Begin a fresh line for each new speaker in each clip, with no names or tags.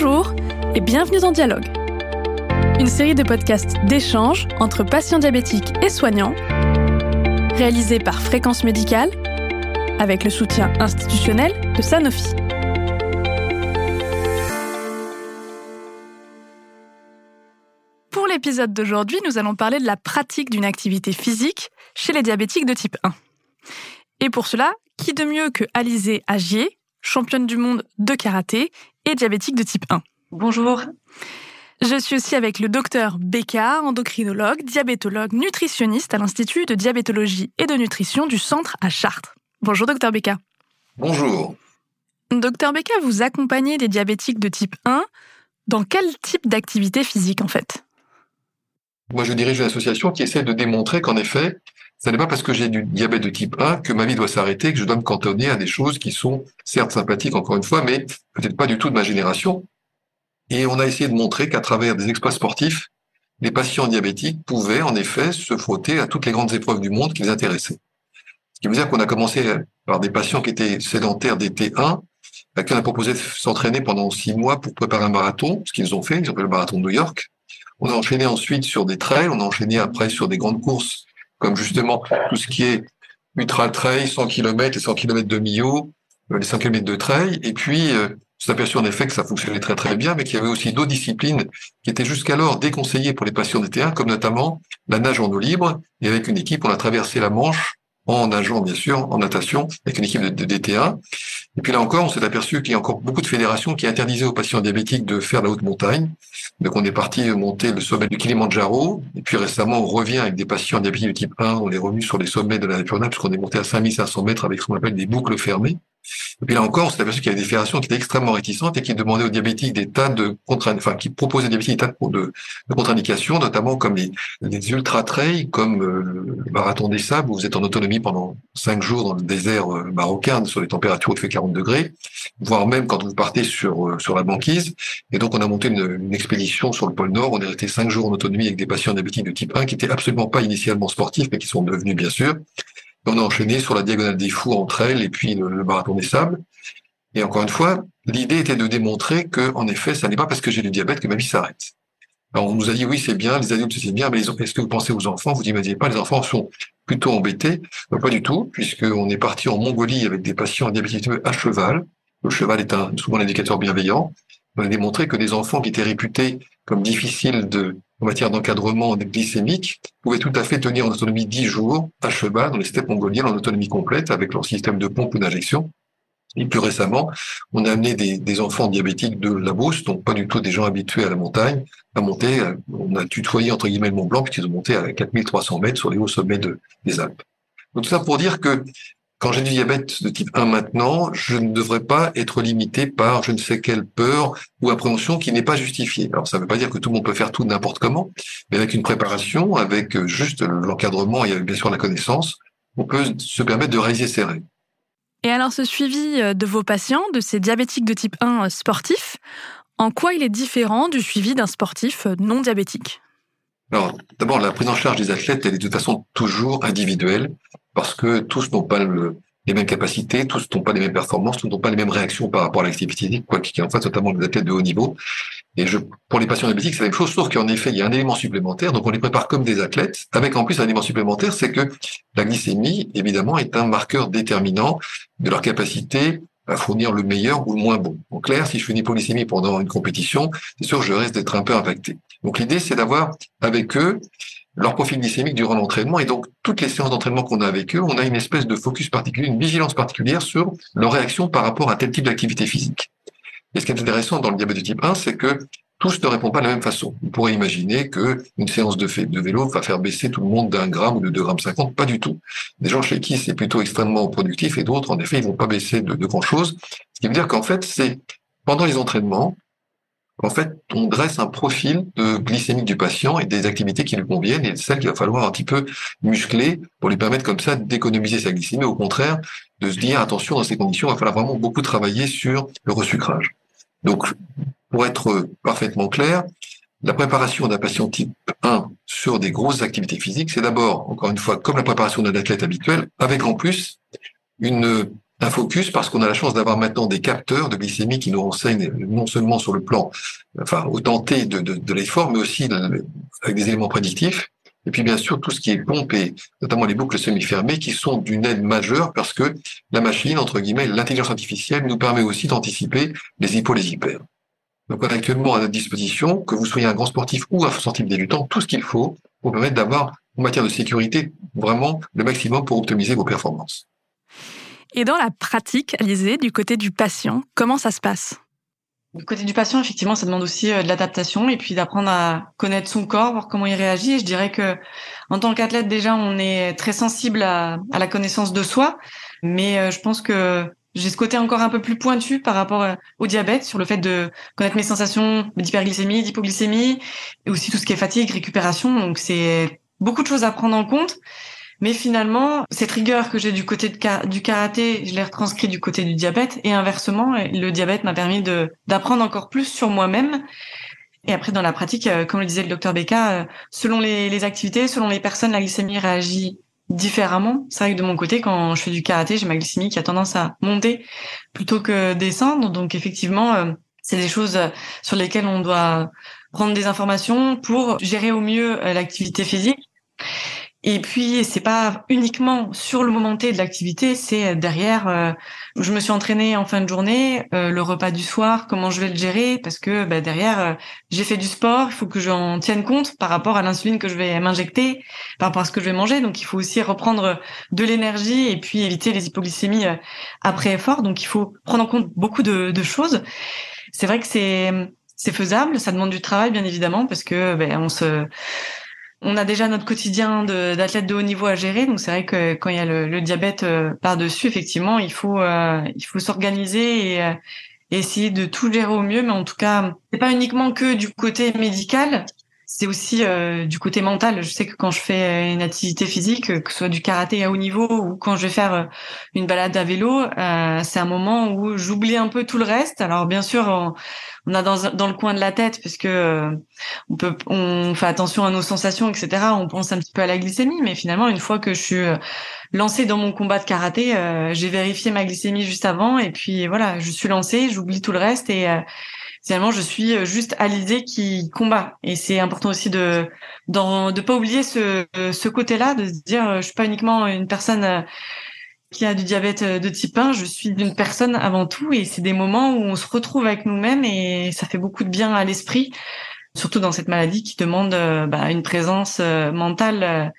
Bonjour et bienvenue dans Dialogue, une série de podcasts d'échange entre patients diabétiques et soignants, réalisée par Fréquence Médicale avec le soutien institutionnel de Sanofi. Pour l'épisode d'aujourd'hui, nous allons parler de la pratique d'une activité physique chez les diabétiques de type 1. Et pour cela, qui de mieux que Alizé Agier, championne du monde de karaté et diabétique de type 1.
Bonjour.
Je suis aussi avec le docteur Becca, endocrinologue, diabétologue, nutritionniste à l'Institut de diabétologie et de nutrition du centre à Chartres. Bonjour docteur Becca.
Bonjour.
Docteur Becca, vous accompagnez des diabétiques de type 1 dans quel type d'activité physique en fait?
Moi je dirige une association qui essaie de démontrer qu'en effet, ce n'est pas parce que j'ai du diabète de type 1 que ma vie doit s'arrêter, que je dois me cantonner à des choses qui sont certes sympathiques encore une fois, mais peut-être pas du tout de ma génération. Et on a essayé de montrer qu'à travers des exploits sportifs, les patients diabétiques pouvaient en effet se frotter à toutes les grandes épreuves du monde qui les intéressaient. Ce qui veut dire qu'on a commencé par des patients qui étaient sédentaires d'été 1, à qui on a proposé de s'entraîner pendant six mois pour préparer un marathon, ce qu'ils ont fait, ils ont fait le marathon de New York. On a enchaîné ensuite sur des trails, on a enchaîné après sur des grandes courses comme justement tout ce qui est ultra trail, 100 km, les 100 km de Millau, euh, les 100 km de trail, et puis euh, on s'est aperçu en effet que ça fonctionnait très très bien, mais qu'il y avait aussi d'autres disciplines qui étaient jusqu'alors déconseillées pour les patients d'été1, comme notamment la nage en eau libre. Et avec une équipe, on a traversé la Manche en nageant bien sûr, en natation, avec une équipe de, DT1. Et puis là encore, on s'est aperçu qu'il y a encore beaucoup de fédérations qui interdisaient aux patients diabétiques de faire la haute montagne. Donc on est parti monter le sommet du Kilimanjaro. Et puis récemment, on revient avec des patients diabétiques de type 1. On est revenu sur les sommets de la Napurna, puisqu'on est monté à 5500 mètres avec ce qu'on appelle des boucles fermées. Et puis là encore, on s'est aperçu qu'il y avait des fédérations qui étaient extrêmement réticentes et qui demandaient aux diabétiques des tas de contre enfin, qui proposaient aux diabétiques des tas de, de contre-indications, notamment comme les, ultra-trails, comme euh, le marathon des sables, où vous êtes en autonomie pendant cinq jours dans le désert euh, marocain, sur les températures où il fait 40 degrés, voire même quand vous partez sur, euh, sur la banquise. Et donc, on a monté une, expédition sur le pôle Nord. On est resté cinq jours en autonomie avec des patients diabétiques de type 1 qui étaient absolument pas initialement sportifs, mais qui sont devenus, bien sûr on a enchaîné sur la diagonale des fous entre elles et puis le, marathon des sables. Et encore une fois, l'idée était de démontrer que, en effet, ça n'est pas parce que j'ai du diabète que ma vie s'arrête. Alors, on nous a dit, oui, c'est bien, les adultes, c'est bien, mais est-ce que vous pensez aux enfants? Vous imaginez pas, les enfants sont plutôt embêtés? pas du tout, puisqu'on est parti en Mongolie avec des patients diabétiques à cheval. Le cheval est un, souvent un indicateur bienveillant. On a démontré que des enfants qui étaient réputés comme difficiles de, en matière d'encadrement glycémique pouvaient tout à fait tenir en autonomie 10 jours à cheval dans les steppes mongoliennes en autonomie complète avec leur système de pompe ou d'injection. Et plus récemment, on a amené des, enfants diabétiques de la Beauce, donc pas du tout des gens habitués à la montagne, à monter. On a tutoyé entre guillemets le Mont Blanc puisqu'ils ont monté à 4300 mètres sur les hauts sommets des Alpes. Donc tout ça pour dire que quand j'ai du diabète de type 1 maintenant, je ne devrais pas être limité par je ne sais quelle peur ou appréhension qui n'est pas justifiée. Alors ça ne veut pas dire que tout le monde peut faire tout n'importe comment, mais avec une préparation, avec juste l'encadrement et bien sûr la connaissance, on peut se permettre de réaliser ses règles.
Et alors ce suivi euh, de vos patients, de ces diabétiques de type 1 euh, sportifs, en quoi il est différent du suivi d'un sportif euh, non diabétique?
Alors, d'abord, la prise en charge des athlètes, elle est de toute façon toujours individuelle parce que tous n'ont pas les mêmes capacités, tous n'ont pas les mêmes performances, tous n'ont pas les mêmes réactions par rapport à l'activité physique, quoi qu'il en fasse, notamment les athlètes de haut niveau. Et je, pour les patients diabétiques, c'est la même chose, sauf qu'en effet, il y a un élément supplémentaire, donc on les prépare comme des athlètes, avec en plus un élément supplémentaire, c'est que la glycémie, évidemment, est un marqueur déterminant de leur capacité à fournir le meilleur ou le moins bon. En clair, si je fais une hypoglycémie pendant une compétition, c'est sûr je reste d'être un peu impacté. Donc l'idée, c'est d'avoir avec eux leur profil glycémique durant l'entraînement. Et donc, toutes les séances d'entraînement qu'on a avec eux, on a une espèce de focus particulier, une vigilance particulière sur leur réaction par rapport à tel type d'activité physique. Et ce qui est intéressant dans le diabète de type 1, c'est que tous ne répondent pas de la même façon. On pourrait imaginer que une séance de, vélo va faire baisser tout le monde d'un gramme ou de deux grammes cinquante. Pas du tout. Des gens chez qui c'est plutôt extrêmement productif et d'autres, en effet, ils vont pas baisser de grand chose. Ce qui veut dire qu'en fait, c'est pendant les entraînements, en fait, on dresse un profil de glycémique du patient et des activités qui lui conviennent et celles qu'il va falloir un petit peu muscler pour lui permettre comme ça d'économiser sa glycémie. Au contraire, de se dire, attention, dans ces conditions, il va falloir vraiment beaucoup travailler sur le resucrage. Donc, pour être parfaitement clair, la préparation d'un patient type 1 sur des grosses activités physiques, c'est d'abord, encore une fois, comme la préparation d'un athlète habituel, avec en plus une un focus parce qu'on a la chance d'avoir maintenant des capteurs de glycémie qui nous renseignent non seulement sur le plan, enfin, au tenté de, l'effort, mais aussi avec des éléments prédictifs. Et puis bien sûr tout ce qui est pompe et notamment les boucles semi-fermées qui sont d'une aide majeure parce que la machine, entre guillemets, l'intelligence artificielle nous permet aussi d'anticiper les hypos, les hyper. Donc on a actuellement à notre disposition, que vous soyez un grand sportif ou un sportif débutant, tout ce qu'il faut pour permettre d'avoir, en matière de sécurité, vraiment le maximum pour optimiser vos performances.
Et dans la pratique, Alizé, du côté du patient, comment ça se passe?
Du côté du patient, effectivement, ça demande aussi euh, de l'adaptation et puis d'apprendre à connaître son corps, voir comment il réagit. Et je dirais que, en tant qu'athlète, déjà, on est très sensible à, la connaissance de soi, mais euh, je pense que j'ai ce côté encore un peu plus pointu par rapport euh, au diabète, sur le fait de connaître mes sensations d'hyperglycémie, d'hypoglycémie, et aussi tout ce qui est fatigue, récupération. Donc c'est beaucoup de choses à prendre en compte. Mais finalement, cette rigueur que j'ai du côté du karaté, je l'ai retranscrit du côté du diabète. Et inversement, le diabète m'a permis d'apprendre encore plus sur moi-même. Et après, dans la pratique, euh, comme le disait le docteur Becca, euh, selon les, les activités, selon les personnes, la glycémie réagit différemment. C'est vrai que de mon côté, quand je fais du karaté, j'ai ma glycémie qui a tendance à monter plutôt que descendre. Donc effectivement, euh, c'est des choses sur lesquelles on doit prendre des informations pour gérer au mieux l'activité physique. Et puis c'est pas uniquement sur le moment T de l'activité, c'est derrière. Euh, je me suis entraînée en fin de journée, euh, le repas du soir, comment je vais le gérer, parce que bah, derrière euh, j'ai fait du sport, il faut que j'en tienne compte par rapport à l'insuline que je vais m'injecter, par rapport à ce que je vais manger. Donc il faut aussi reprendre de l'énergie et puis éviter les hypoglycémies après effort. Donc il faut prendre en compte beaucoup de, de choses. C'est vrai que c'est c'est faisable, ça demande du travail bien évidemment parce que ben, on se on a déjà notre quotidien d'athlète de, haut niveau à gérer, donc c'est vrai que quand il y a le, diabète euh, par-dessus, effectivement, il faut euh, il faut s'organiser euh, et, essayer de tout gérer au mieux. Mais en tout cas, c'est pas uniquement que du côté médical, c'est aussi du côté mental. Je sais que quand je fais une activité physique, que ce soit du karaté à haut niveau ou quand je vais faire une balade à vélo, c'est un moment où j'oublie un peu tout le reste. Alors bien sûr, on a dans, le coin de la tête parce euh, on peut on fait attention à nos sensations etc on pense un petit peu à la glycémie mais finalement une fois que je suis euh, lancée dans mon combat de karaté euh, j'ai vérifié ma glycémie juste avant et puis voilà je suis lancée j'oublie tout le reste et finalement je suis juste Alizé qui combat et c'est important aussi de dans, de pas oublier ce ce côté là de se dire je suis pas uniquement une personne qui a du diabète euh, de type 1, je suis d'une personne avant tout et c'est des moments où on se retrouve avec nous-mêmes et ça fait beaucoup de bien à l'esprit, surtout dans cette maladie qui demande euh, bah, une présence euh, mentale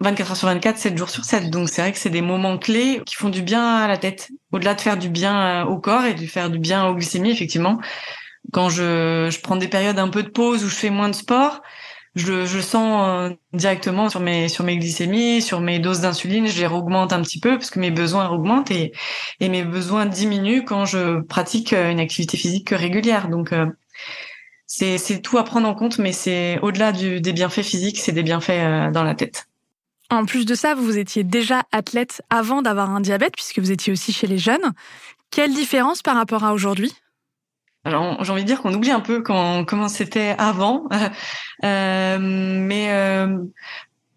24 heures sur 24, 7 jours sur 7. Donc c'est vrai que c'est des moments clés qui font du bien à la tête, au-delà de faire du bien au corps et de faire du bien aux glycémies, effectivement. Quand je, je prends des périodes un peu de pause où je fais moins de sport, je, je sens euh, directement sur mes sur mes glycémies, sur mes doses d'insuline, je les augmente un petit peu parce que mes besoins augmentent et et mes besoins diminuent quand je pratique euh, une activité physique régulière. Donc euh, c'est c'est tout à prendre en compte, mais c'est au-delà des bienfaits physiques, c'est des bienfaits dans la tête.
En plus de ça, vous étiez déjà athlète avant d'avoir un diabète, puisque vous étiez aussi chez les jeunes. Quelle différence par rapport à aujourd'hui?
Alors j'ai envie de dire qu'on oublie un peu quand, comment c'était avant, euh, mais euh,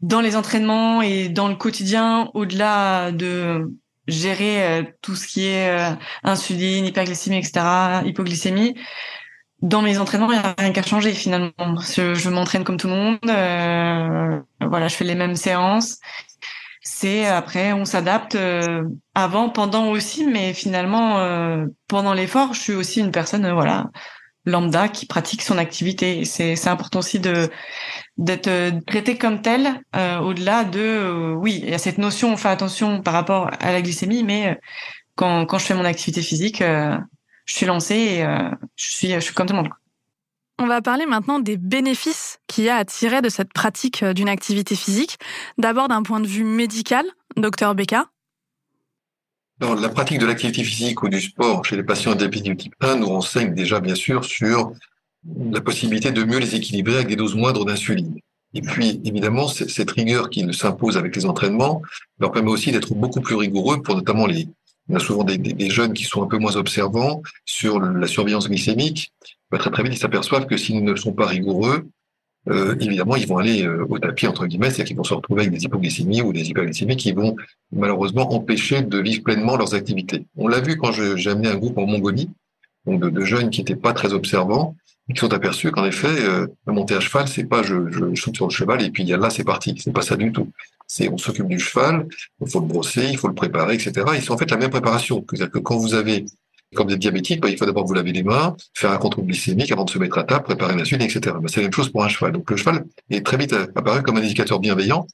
dans les entraînements et dans le quotidien, au-delà de gérer euh, tout ce qui est euh, insuline, hyperglycémie, etc., hypoglycémie, dans mes entraînements, il n'y a rien qu'à changer finalement. Je, je m'entraîne comme tout le monde, euh, voilà, je fais les mêmes séances c'est après on s'adapte euh, avant, pendant aussi, mais finalement euh, pendant l'effort, je suis aussi une personne euh, voilà lambda qui pratique son activité. C'est c'est important aussi de d'être traité comme tel au-delà de oui il y a cette notion on fait attention par rapport à la glycémie, mais quand quand je fais mon activité physique, je suis lancée et je suis je suis comme tout le monde.
On va parler maintenant des bénéfices qu'il y a à tirer de cette pratique euh, d'une activité physique. D'abord d'un point de vue médical, docteur Becca.
La pratique de l'activité physique ou du sport chez les patients diabétiques type 1 nous renseigne déjà bien sûr sur la possibilité de mieux les équilibrer avec des doses moindres d'insuline. Et puis, évidemment, cette rigueur qui s'impose avec les entraînements leur permet aussi d'être beaucoup plus rigoureux pour notamment les, il y a souvent des, jeunes qui sont un peu moins observants sur la surveillance glycémique très très vite, ils s'aperçoivent que s'ils ne sont pas rigoureux, euh, évidemment, ils vont aller euh, au tapis, entre guillemets, c'est-à-dire qu'ils vont se retrouver avec des hypoglycémies ou des hyperglycémies qui vont malheureusement empêcher de vivre pleinement leurs activités. On l'a vu quand j'ai amené un groupe en Mongolie, donc de, jeunes qui n'étaient pas très observants, et qui sont aperçus qu'en effet, euh, monter à cheval, c'est pas je, je, saute sur le cheval et puis là c'est parti. C'est pas ça du tout. C'est on s'occupe du cheval, il faut le brosser, il faut le préparer, etc. Et c'est en fait la même préparation. C'est-à-dire que quand vous avez comme des diabétiques, bah, il faut d'abord vous laver les mains, faire un contrôle glycémique avant de se mettre à table, préparer la suite, etc. Bah, c'est la même chose pour un cheval. Donc le cheval est très vite apparu comme un indicateur bienveillant.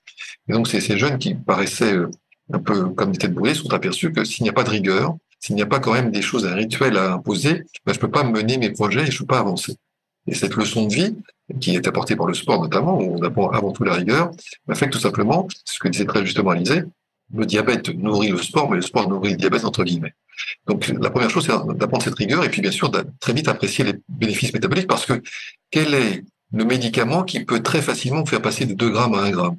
Et donc c'est ces jeunes qui paraissaient euh, un peu comme des têtes brûlées sont aperçus que s'il n'y a pas de rigueur, s'il n'y a pas quand même des choses, un rituel à imposer, bah, je peux pas mener mes projets et je peux pas avancer. Et cette leçon de vie, qui est apportée par le sport notamment, où on apprend avant tout la rigueur, fait que tout simplement, ce que disait très justement Alizé, le diabète nourrit le sport, mais le sport nourrit le diabète entre guillemets. Donc la première chose, c'est d'apprendre cette rigueur et puis bien sûr de très vite apprécier les bénéfices métaboliques parce que quel est le médicament qui peut très facilement faire passer de 2 grammes à 1 gramme?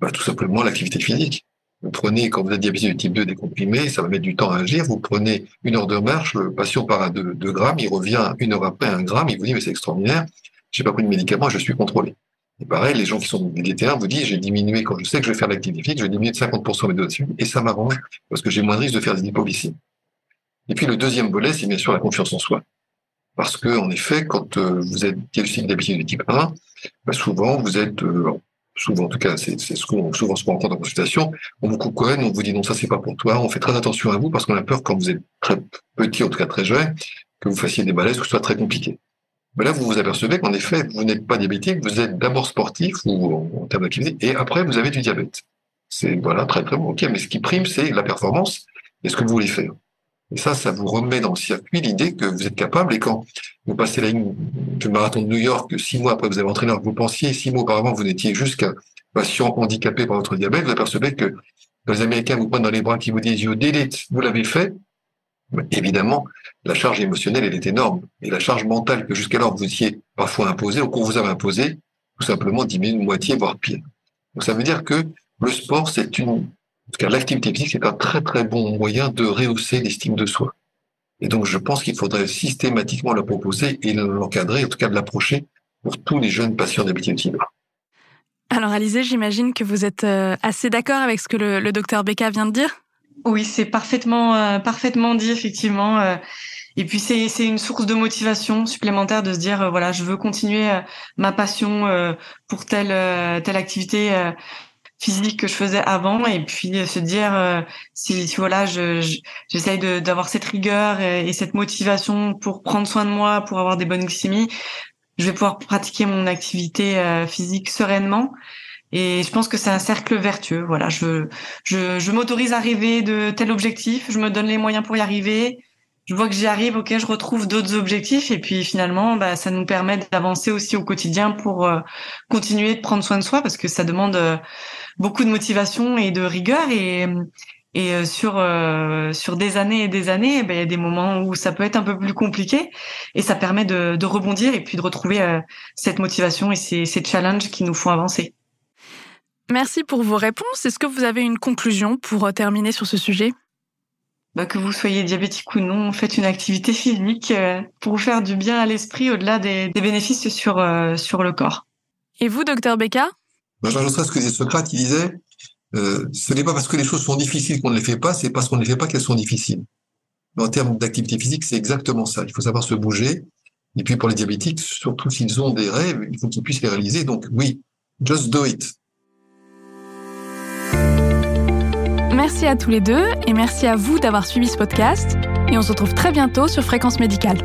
Bah, Tout simplement l'activité physique. Vous prenez, quand vous êtes diabétique de type 2 décomprimé, ça va mettre du temps à agir. Vous prenez une heure de marche, le patient part à 2, grammes, il revient une heure après à 1 gramme, il vous dit mais c'est extraordinaire, j'ai pas pris de médicament, je suis contrôlé. Et pareil, les gens qui sont végatériens vous disent, j'ai diminué, quand je sais que je vais faire l'activité physique, je vais diminuer de 50% mes dosages et ça m'arrange parce que j'ai moins de risque de faire des hypoglycémies. Et puis le deuxième volet, c'est bien sûr la confiance en soi. Parce que, en effet, quand euh, vous êtes diagnostiqué d'habitude de type 1, bah, souvent, vous êtes, euh, souvent en tout cas, c'est ce qu'on souvent rencontre en consultation, on vous couconne, on vous dit non, ça c'est pas pour toi, on fait très attention à vous parce qu'on a peur quand vous êtes très petit, en tout cas très jeune, que vous fassiez des malaises, que ce soit très compliqué. Mais là, vous vous apercevez qu'en effet, vous n'êtes pas diabétique, vous êtes d'abord sportif ou en, termes d'activité, et après, vous avez du diabète. C'est voilà, très très bon. Ok, mais ce qui prime, c'est la performance et ce que vous voulez faire. Et ça, ça vous remet dans le circuit l'idée que vous êtes capable. Et quand vous passez la ligne du marathon de New York, six mois après vous avez entraîné, vous pensiez six mois auparavant, vous n'étiez juste qu'un patient handicapé par votre diabète, vous apercevez que les Américains vous prennent dans les bras, qui vous disent you did vous l'avez fait. Évidemment, la charge émotionnelle, elle est énorme. Et la charge mentale que jusqu'alors vous étiez parfois imposée, ou qu'on vous avait imposée, tout simplement diminue de moitié, voire pire. Donc ça veut dire que le sport, c'est une en tout cas, l'activité physique, c'est un très très bon moyen de rehausser l'estime de soi. Et donc, je pense qu'il faudrait systématiquement le proposer et l'encadrer, en tout cas de l'approcher pour tous les jeunes patients d'habitude
Alors, Alizé, j'imagine que vous êtes euh, assez d'accord avec ce que le, docteur Becca vient de dire?
Oui, c'est parfaitement, euh, parfaitement dit, effectivement. Euh. Et puis c'est c'est une source de motivation supplémentaire de se dire voilà je veux continuer ma passion pour telle telle activité physique que je faisais avant et puis se dire euh, si, si, voilà je j'essaye d'avoir cette rigueur et, cette motivation pour prendre soin de moi pour avoir des bonnes glycémies je vais pouvoir pratiquer mon activité euh, physique sereinement et je pense que c'est un cercle vertueux voilà. Je je, je m'autorise à rêver de tel objectif je me donne les moyens pour y arriver. Je vois que j'y arrive, ok, je retrouve d'autres objectifs. Et puis finalement, bah, ça nous permet d'avancer aussi au quotidien pour euh, continuer de prendre soin de soi parce que ça demande euh, beaucoup de motivation et de rigueur. Et et euh, sur sur des années et des années, bah, il y a des moments où ça peut être un peu plus compliqué. Et ça permet de, de rebondir et puis de retrouver cette motivation et ces, ces challenges qui nous font avancer.
Merci pour vos réponses. Est-ce que vous avez une conclusion pour terminer sur ce sujet?
Bah, que vous soyez diabétique ou non, faites une activité physique euh, pour faire du bien à l'esprit au-delà des, bénéfices sur, euh, sur le corps.
Et vous, docteur Becca?
Bah, J'ajouterais ce que disait Socrate, qui disait euh, ce n'est pas parce que les choses sont difficiles qu'on ne les fait pas, c'est parce qu'on ne les fait pas qu'elles sont difficiles. Mais en termes d'activité physique, c'est exactement ça. Il faut savoir se bouger. Et puis pour les diabétiques, surtout s'ils ont des rêves, il faut qu'ils puissent les réaliser. Donc oui, just do it.
Merci à tous les deux et merci à vous d'avoir suivi ce podcast. Et on se retrouve très bientôt sur Fréquence Médicale.